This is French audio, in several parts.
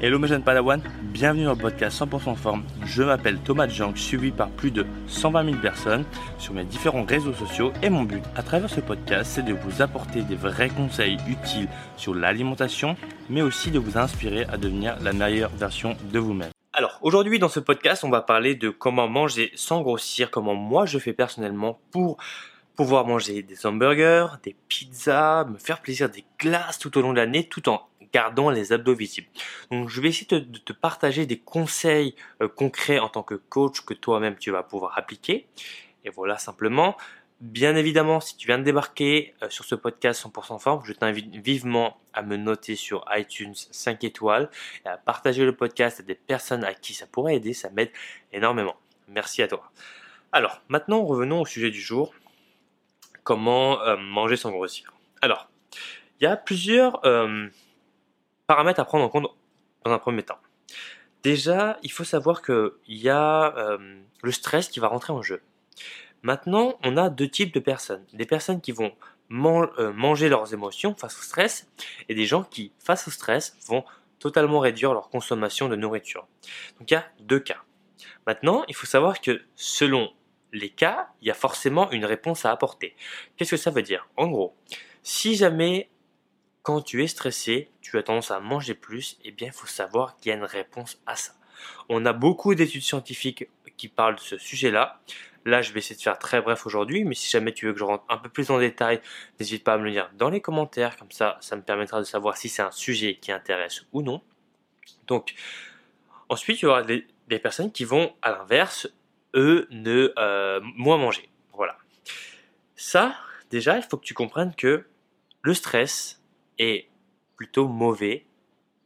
Hello mes jeunes Padawan, bienvenue dans le podcast 100% forme. Je m'appelle Thomas Jank, suivi par plus de 120 000 personnes sur mes différents réseaux sociaux et mon but à travers ce podcast c'est de vous apporter des vrais conseils utiles sur l'alimentation mais aussi de vous inspirer à devenir la meilleure version de vous-même. Alors aujourd'hui dans ce podcast on va parler de comment manger sans grossir, comment moi je fais personnellement pour pouvoir manger des hamburgers, des pizzas, me faire plaisir, des glaces tout au long de l'année tout en gardant les abdos visibles. Donc je vais essayer de, te partager des conseils euh, concrets en tant que coach que toi-même tu vas pouvoir appliquer. Et voilà simplement. Bien évidemment, si tu viens de débarquer euh, sur ce podcast 100% forme, je t'invite vivement à me noter sur iTunes 5 étoiles et à partager le podcast à des personnes à qui ça pourrait aider, ça m'aide énormément. Merci à toi. Alors, maintenant revenons au sujet du jour. Comment euh, manger sans grossir? Alors, il y a plusieurs paramètres à prendre en compte dans un premier temps. Déjà, il faut savoir qu'il y a euh, le stress qui va rentrer en jeu. Maintenant, on a deux types de personnes. Des personnes qui vont euh, manger leurs émotions face au stress et des gens qui, face au stress, vont totalement réduire leur consommation de nourriture. Donc il y a deux cas. Maintenant, il faut savoir que selon les cas, il y a forcément une réponse à apporter. Qu'est-ce que ça veut dire? En gros, si jamais quand tu es stressé, tu as tendance à manger plus, eh bien, il faut savoir qu'il y a une réponse à ça. On a beaucoup d'études scientifiques qui parlent de ce sujet-là. Là, je vais essayer de faire très bref aujourd'hui, mais si jamais tu veux que je rentre un peu plus en détail, n'hésite pas à me le dire dans les commentaires, comme ça, ça me permettra de savoir si c'est un sujet qui intéresse ou non. Donc, ensuite, il y aura des, personnes qui vont, à l'inverse, eux, ne euh, moins manger. Voilà. Ça, déjà, il faut que tu comprennes que le stress, est plutôt mauvais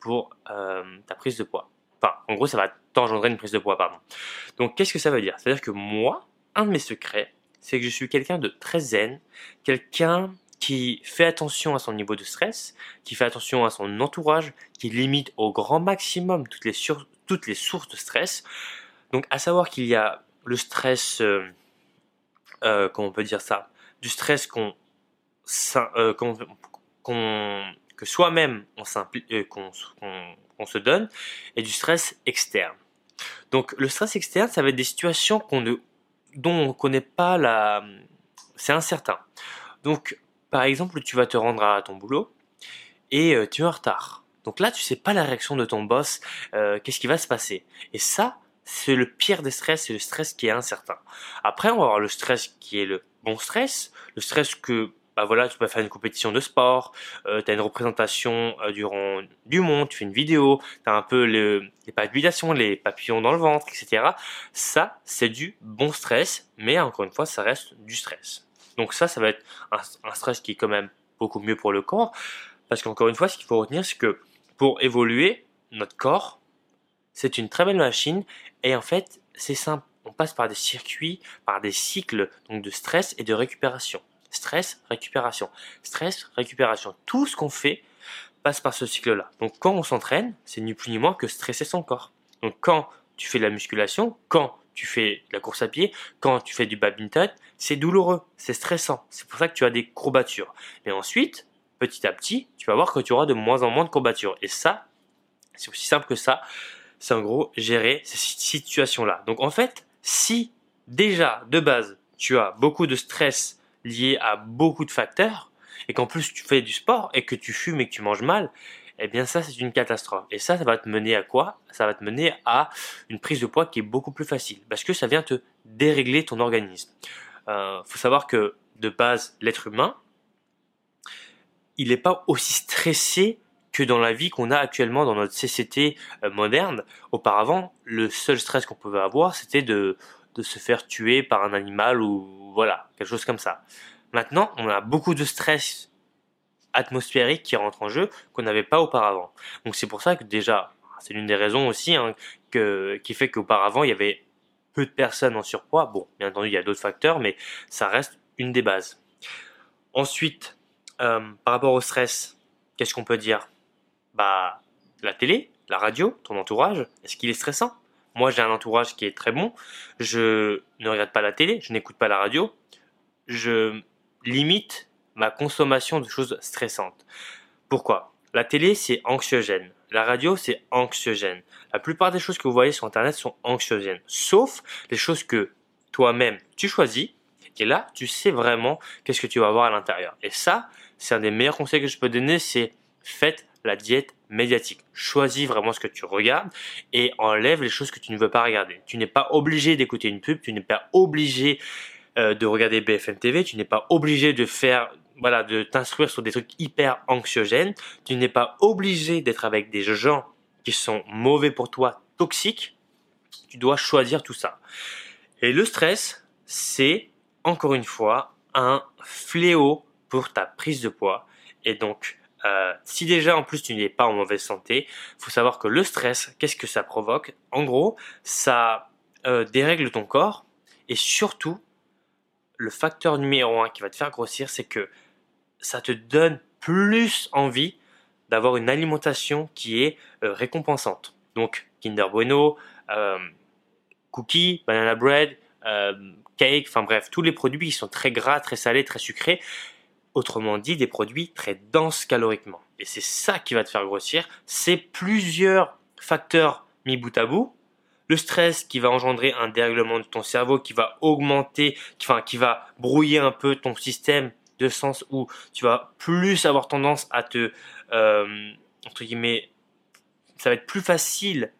pour euh, ta prise de poids. Enfin, en gros, ça va t'engendrer une prise de poids, pardon. Donc, qu'est-ce que ça veut dire? C'est-à-dire que moi, un de mes secrets, c'est que je suis quelqu'un de très zen, quelqu'un qui fait attention à son niveau de stress, qui fait attention à son entourage, qui limite au grand maximum toutes les, toutes les sources de stress. Donc, à savoir qu'il y a le stress, euh, euh, comment on peut dire ça, du stress qu'on euh, que soi-même on, euh, qu'on, se donne et du stress externe. Donc le stress externe, ça va être des situations qu'on ne, dont on ne connaît pas la... C'est incertain. Donc par exemple, tu vas te rendre à ton boulot et euh, tu es en retard. Donc là, tu sais pas la réaction de ton boss, euh, qu'est-ce qui va se passer. Et ça, c'est le pire des stress, c'est le stress qui est incertain. Après, on va avoir le stress qui est le bon stress, le stress que bah voilà, tu peux faire une compétition de sport, euh, tu as une représentation euh, durant du monde, tu fais une vidéo, tu as un peu le, les palpitations, les papillons dans le ventre, etc. Ça, c'est du bon stress, mais encore une fois, ça reste du stress. Donc ça, ça va être un, un stress qui est quand même beaucoup mieux pour le corps, parce qu'encore une fois, ce qu'il faut retenir, c'est que pour évoluer, notre corps, c'est une très belle machine, et en fait, c'est simple, on passe par des circuits, par des cycles donc de stress et de récupération stress, récupération. Stress, récupération. Tout ce qu'on fait passe par ce cycle-là. Donc quand on s'entraîne, c'est ni plus ni moins que stresser son corps. Donc quand tu fais de la musculation, quand tu fais de la course à pied, quand tu fais du badminton, c'est douloureux, c'est stressant. C'est pour ça que tu as des courbatures. Mais ensuite, petit à petit, tu vas voir que tu auras de moins en moins de courbatures. Et ça, c'est aussi simple que ça. C'est en gros gérer ces situations-là. Donc en fait, si déjà de base tu as beaucoup de stress lié à beaucoup de facteurs, et qu'en plus tu fais du sport et que tu fumes et que tu manges mal, eh bien ça c'est une catastrophe. Et ça, ça va te mener à quoi? Ça va te mener à une prise de poids qui est beaucoup plus facile, parce que ça vient te dérégler ton organisme. Euh, faut savoir que de base, l'être humain, il n'est pas aussi stressé que dans la vie qu'on a actuellement dans notre CCT euh, moderne. Auparavant, le seul stress qu'on pouvait avoir, c'était de, de se faire tuer par un animal ou voilà, quelque chose comme ça. Maintenant, on a beaucoup de stress atmosphérique qui rentre en jeu qu'on n'avait pas auparavant. Donc c'est pour ça que déjà, c'est l'une des raisons aussi hein, que, qui fait qu'auparavant il y avait peu de personnes en surpoids. Bon, bien entendu, il y a d'autres facteurs, mais ça reste une des bases. Ensuite, euh, par rapport au stress, qu'est-ce qu'on peut dire? Bah, la télé, la radio, ton entourage, est-ce qu'il est stressant? Moi, j'ai un entourage qui est très bon. Je ne regarde pas la télé, je n'écoute pas la radio. Je limite ma consommation de choses stressantes. Pourquoi? La télé, c'est anxiogène. La radio, c'est anxiogène. La plupart des choses que vous voyez sur Internet sont anxiogènes, sauf les choses que toi-même tu choisis. Et là, tu sais vraiment qu'est-ce que tu vas avoir à l'intérieur. Et ça, c'est un des meilleurs conseils que je peux donner, c'est faites la diète médiatique. Choisis vraiment ce que tu regardes et enlève les choses que tu ne veux pas regarder. Tu n'es pas obligé d'écouter une pub, tu n'es pas obligé euh, de regarder BFM TV, tu n'es pas obligé de faire voilà, de t'instruire sur des trucs hyper anxiogènes. Tu n'es pas obligé d'être avec des gens qui sont mauvais pour toi, toxiques. Tu dois choisir tout ça. Et le stress, c'est encore une fois un fléau pour ta prise de poids. Et donc, euh, si déjà en plus tu n'es pas en mauvaise santé, faut savoir que le stress, qu'est-ce que ça provoque? En gros, ça euh, dérègle ton corps et surtout, le facteur numéro un qui va te faire grossir, c'est que ça te donne plus envie d'avoir une alimentation qui est euh, récompensante. Donc Kinder Bueno, cookies, banana bread, cake, enfin bref, tous les produits qui sont très gras, très salés, très sucrés. Autrement dit, des produits très denses caloriquement. Et c'est ça qui va te faire grossir. C'est plusieurs facteurs mis bout à bout. Le stress qui va engendrer un dérèglement de ton cerveau, qui va augmenter, enfin, qui va brouiller un peu ton système de sens où tu vas plus avoir tendance à te, euh, entre guillemets, ça va être plus facile,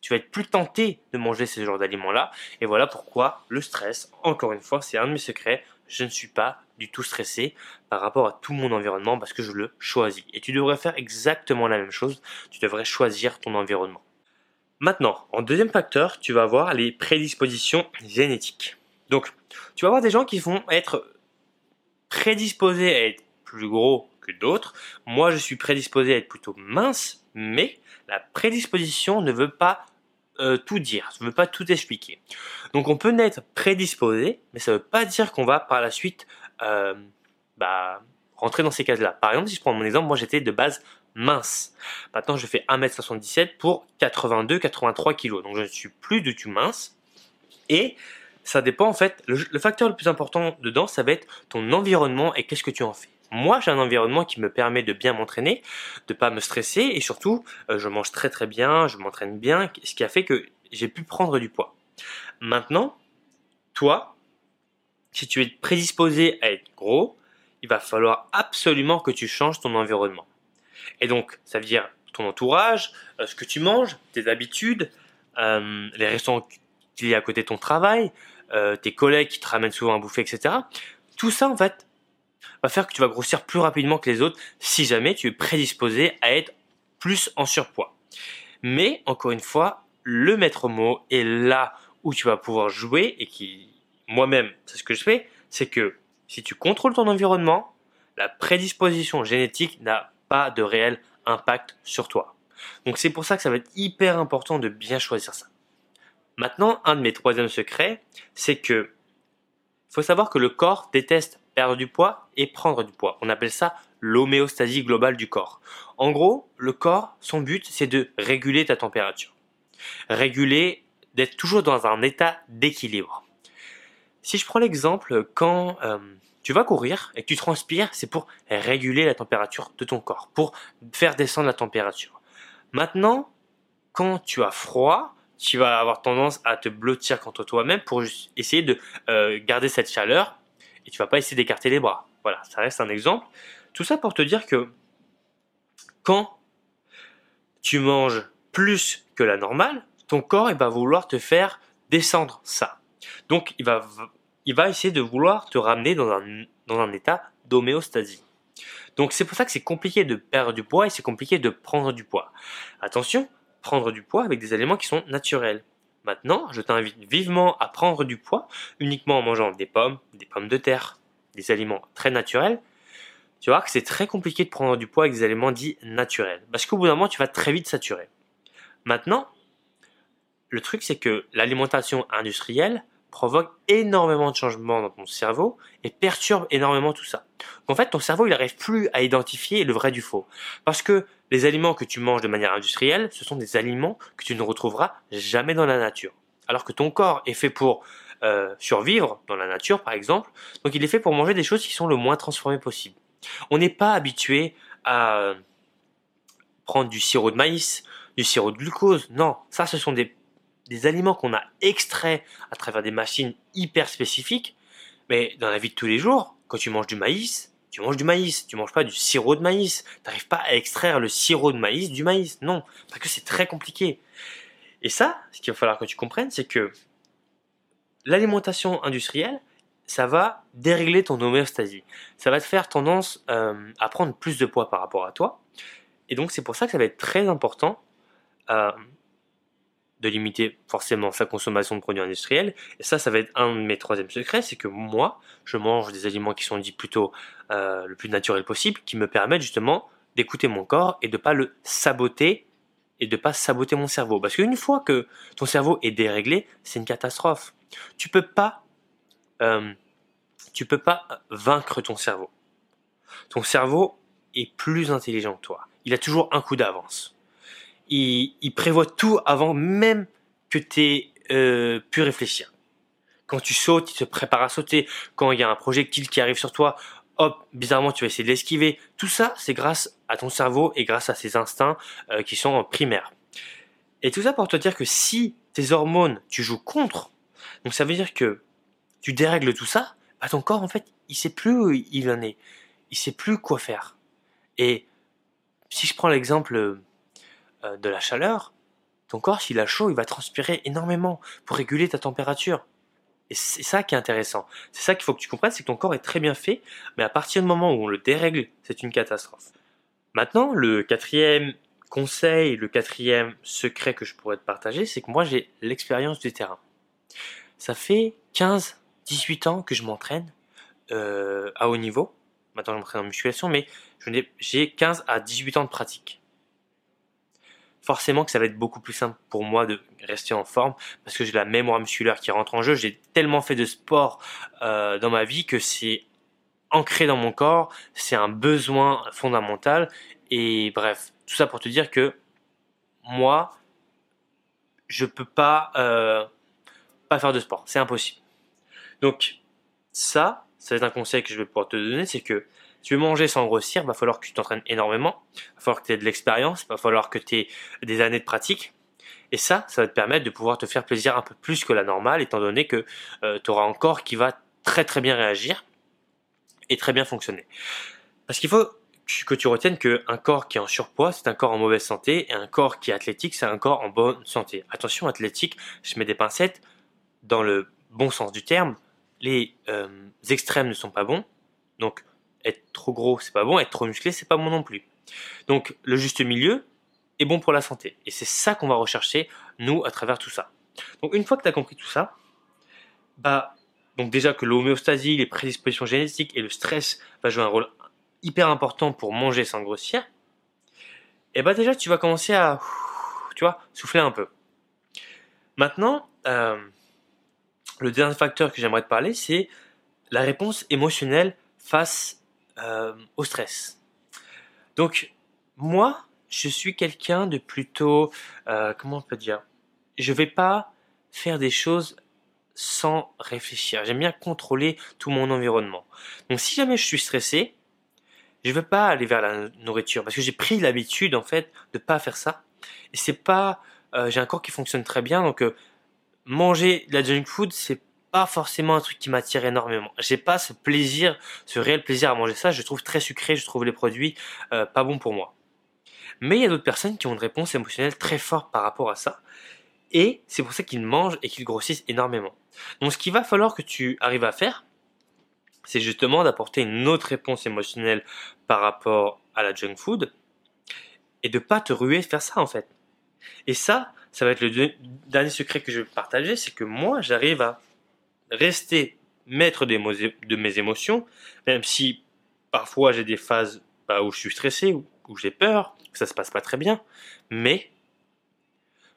tu vas être plus tenté de manger ce genre d'aliments-là. Et voilà pourquoi le stress, encore une fois, c'est un de mes secrets. Je ne suis pas du tout stressé par rapport à tout mon environnement parce que je le choisis. Et tu devrais faire exactement la même chose. Tu devrais choisir ton environnement. Maintenant, en deuxième facteur, tu vas avoir les prédispositions génétiques. Donc, tu vas avoir des gens qui vont être prédisposé à être plus gros que d'autres. Moi, je suis prédisposé à être plutôt mince, mais la prédisposition ne veut pas euh, tout dire, ne veut pas tout expliquer. Donc on peut naître prédisposé, mais ça ne veut pas dire qu'on va par la suite euh, bah, rentrer dans ces cases-là. Par exemple, si je prends mon exemple, moi j'étais de base mince. Maintenant, je fais 1m77 pour 82-83 kg. Donc je ne suis plus du tout mince. Et ça dépend en fait. Le, facteur le plus important dedans, ça va être ton environnement et qu'est-ce que tu en fais. Moi, j'ai un environnement qui me permet de bien m'entraîner, de pas me stresser et surtout, euh, je mange très très bien, je m'entraîne bien, ce qui a fait que j'ai pu prendre du poids. Maintenant, toi, si tu es prédisposé à être gros, il va falloir absolument que tu changes ton environnement. Et donc, ça veut dire ton entourage, euh, ce que tu manges, tes habitudes, euh, les restaurants qu'il y a à côté de ton travail, euh, tes collègues qui te ramènent souvent à bouffer, etc. Tout ça, en fait, va faire que tu vas grossir plus rapidement que les autres si jamais tu es prédisposé à être plus en surpoids. Mais, encore une fois, le maître mot est là où tu vas pouvoir jouer et qui, moi-même, c'est ce que je fais, c'est que si tu contrôles ton environnement, la prédisposition génétique n'a pas de réel impact sur toi. Donc c'est pour ça que ça va être hyper important de bien choisir ça. Maintenant, un de mes troisièmes secrets, c'est que faut savoir que le corps déteste perdre du poids et prendre du poids. On appelle ça l'homéostasie globale du corps. En gros, le corps, son but, c'est de réguler ta température. Réguler, d'être toujours dans un état d'équilibre. Si je prends l'exemple, quand euh, tu vas courir et que tu transpires, c'est pour réguler la température de ton corps, pour faire descendre la température. Maintenant, quand tu as froid, tu vas avoir tendance à te blottir contre toi-même pour essayer de euh, garder cette chaleur et tu vas pas essayer d'écarter les bras. Voilà, ça reste un exemple. Tout ça pour te dire que quand tu manges plus que la normale, ton corps va vouloir te faire descendre ça. Donc il va, il va essayer de vouloir te ramener dans un, état d'homéostasie. Donc c'est pour ça que c'est compliqué de perdre du poids et c'est compliqué de prendre du poids. Attention, prendre du poids avec des aliments qui sont naturels. Maintenant, je t'invite vivement à prendre du poids uniquement en mangeant des pommes, des pommes de terre, des aliments très naturels. Tu vois que c'est très compliqué de prendre du poids avec des aliments dits naturels. Parce qu'au bout d'un moment, tu vas très vite saturer. Maintenant, le truc, c'est que l'alimentation industrielle provoque énormément de changements dans ton cerveau et perturbe énormément tout ça. En fait, ton cerveau, il n'arrive plus à identifier le vrai du faux. Parce que les aliments que tu manges de manière industrielle, ce sont des aliments que tu ne retrouveras jamais dans la nature. Alors que ton corps est fait pour euh, survivre dans la nature, par exemple, donc il est fait pour manger des choses qui sont le moins transformées possible. On n'est pas habitué à prendre du sirop de maïs, du sirop de glucose. Non, ça ce sont des, des aliments qu'on a extraits à travers des machines hyper spécifiques. Mais dans la vie de tous les jours, quand tu manges du maïs, tu manges du maïs, tu manges pas du sirop de maïs. Tu n'arrives pas à extraire le sirop de maïs du maïs. Non, parce que c'est très compliqué. Et ça, ce qu'il va falloir que tu comprennes, c'est que l'alimentation industrielle, ça va dérégler ton homéostasie. Ça va te faire tendance euh, à prendre plus de poids par rapport à toi. Et donc c'est pour ça que ça va être très important euh, de limiter forcément sa consommation de produits industriels. Et ça, ça va être un de mes troisièmes secrets, c'est que moi, je mange des aliments qui sont dits plutôt euh, le plus naturel possible, qui me permettent justement d'écouter mon corps et de pas le saboter et de pas saboter mon cerveau. Parce qu'une fois que ton cerveau est déréglé, c'est une catastrophe. Tu peux pas, euh, tu peux pas vaincre ton cerveau. Ton cerveau est plus intelligent que toi. Il a toujours un coup d'avance. Il, prévoit tout avant même que tu aies euh, pu réfléchir. Quand tu sautes, il te prépare à sauter. Quand il y a un projectile qui arrive sur toi, hop, bizarrement, tu vas essayer de l'esquiver. Tout ça, c'est grâce à ton cerveau et grâce à ses instincts euh, qui sont primaires. Et tout ça pour te dire que si tes hormones, tu joues contre, donc ça veut dire que tu dérègles tout ça, bah ton corps, en fait, il sait plus où il en est. Il sait plus quoi faire. Et si je prends l'exemple euh, de la chaleur, ton corps, s'il a chaud, il va transpirer énormément pour réguler ta température. Et c'est ça qui est intéressant. C'est ça qu'il faut que tu comprennes, c'est que ton corps est très bien fait, mais à partir du moment où on le dérègle, c'est une catastrophe. Maintenant, le quatrième conseil, le quatrième secret que je pourrais te partager, c'est que moi j'ai l'expérience du terrain. Ça fait 15, 18 ans que je m'entraîne euh, à haut niveau. Maintenant je m'entraîne en musculation, mais j'ai 15 à 18 ans de pratique forcément que ça va être beaucoup plus simple pour moi de rester en forme parce que j'ai la mémoire musculaire qui rentre en jeu. J'ai tellement fait de sport euh, dans ma vie que c'est ancré dans mon corps, c'est un besoin fondamental. Et bref, tout ça pour te dire que moi, je peux pas euh, pas faire de sport, c'est impossible. Donc ça, c'est un conseil que je vais pouvoir te donner, c'est que tu veux manger sans grossir, va falloir que tu t'entraînes énormément, va falloir que tu aies de l'expérience, va falloir que tu aies des années de pratique. Et ça, ça va te permettre de pouvoir te faire plaisir un peu plus que la normale, étant donné que euh, tu un corps qui va très très bien réagir et très bien fonctionner. Parce qu'il faut que tu retiennes qu'un corps qui est en surpoids, c'est un corps en mauvaise santé, et un corps qui est athlétique, c'est un corps en bonne santé. Attention, athlétique, je mets des pincettes, dans le bon sens du terme, les euh, extrêmes ne sont pas bons, donc être trop gros, c'est pas bon, être trop musclé, c'est pas bon non plus. Donc le juste milieu est bon pour la santé. Et c'est ça qu'on va rechercher, nous, à travers tout ça. Donc une fois que tu as compris tout ça, bah, donc déjà que l'homéostasie, les prédispositions génétiques et le stress va jouer un rôle hyper important pour manger sans grossir, et bah déjà tu vas commencer à, tu vois, souffler un peu. Maintenant, euh, le dernier facteur que j'aimerais te parler, c'est la réponse émotionnelle face euh, au stress. Donc, moi, je suis quelqu'un de plutôt, euh, comment on peut dire, je vais pas faire des choses sans réfléchir. J'aime bien contrôler tout mon environnement. Donc, si jamais je suis stressé, je vais pas aller vers la nourriture parce que j'ai pris l'habitude en fait de pas faire ça. Et c'est pas, euh, j'ai un corps qui fonctionne très bien, donc manger de la junk food, c'est forcément un truc qui m'attire énormément. J'ai pas ce plaisir, ce réel plaisir à manger ça. Je trouve très sucré, je trouve les produits euh, pas bons pour moi. Mais il y a d'autres personnes qui ont une réponse émotionnelle très forte par rapport à ça. Et c'est pour ça qu'ils mangent et qu'ils grossissent énormément. Donc ce qu'il va falloir que tu arrives à faire, c'est justement d'apporter une autre réponse émotionnelle par rapport à la junk food et de pas te ruer faire ça en fait. Et ça, ça va être le dernier secret que je vais partager, c'est que moi j'arrive à rester maître de mes émotions, même si parfois j'ai des phases bah, où je suis stressé, où, où j'ai peur, que ça se passe pas très bien, mais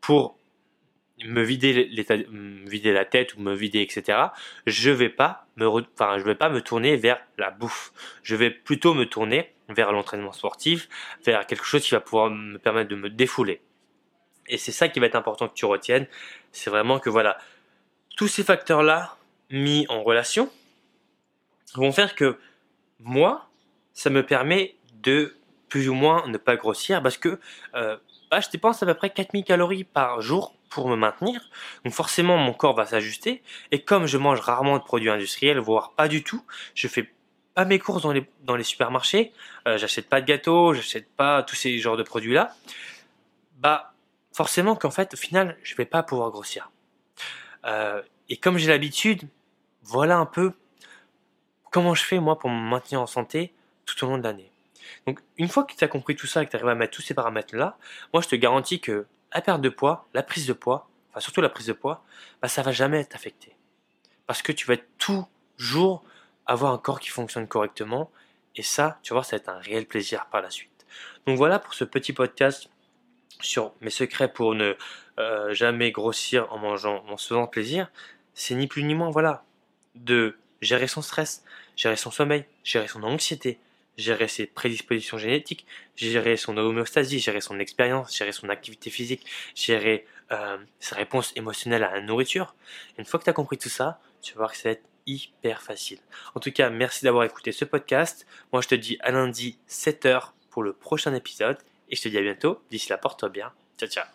pour me vider, me vider la tête ou me vider, etc., je vais pas me, enfin, je vais pas me tourner vers la bouffe. Je vais plutôt me tourner vers l'entraînement sportif, vers quelque chose qui va pouvoir me permettre de me défouler. Et c'est ça qui va être important que tu retiennes. C'est vraiment que voilà, tous ces facteurs-là, mis en relation, vont faire que moi, ça me permet de plus ou moins ne pas grossir parce que euh, bah, je dépense à peu près 4000 calories par jour pour me maintenir. Donc forcément, mon corps va s'ajuster. Et comme je mange rarement de produits industriels, voire pas du tout, je fais pas mes courses dans les, supermarchés, euh, j'achète pas de gâteaux, j'achète pas tous ces genres de produits-là, bah forcément qu'en fait, au final, je vais pas pouvoir grossir. Euh, et comme j'ai l'habitude, voilà un peu comment je fais moi pour me maintenir en santé tout au long de l'année. Donc une fois que tu as compris tout ça et que tu arrives à mettre tous ces paramètres-là, moi je te garantis que la perte de poids, la prise de poids, enfin surtout la prise de poids, bah, ça va jamais t'affecter. Parce que tu vas toujours avoir un corps qui fonctionne correctement. Et ça, tu vois, ça va être un réel plaisir par la suite. Donc voilà pour ce petit podcast sur mes secrets pour ne euh, jamais grossir en mangeant, en se faisant plaisir. C'est ni plus ni moins, voilà, de gérer son stress, gérer son sommeil, gérer son anxiété, gérer ses prédispositions génétiques, gérer son homéostasie, gérer son expérience, gérer son activité physique, gérer euh, sa réponse émotionnelle à la nourriture. une fois que tu as compris tout ça, tu vas voir que ça va être hyper facile. En tout cas, merci d'avoir écouté ce podcast. Moi, je te dis à lundi 7h pour le prochain épisode et je te dis à bientôt. D'ici là, porte-toi bien. Ciao, ciao.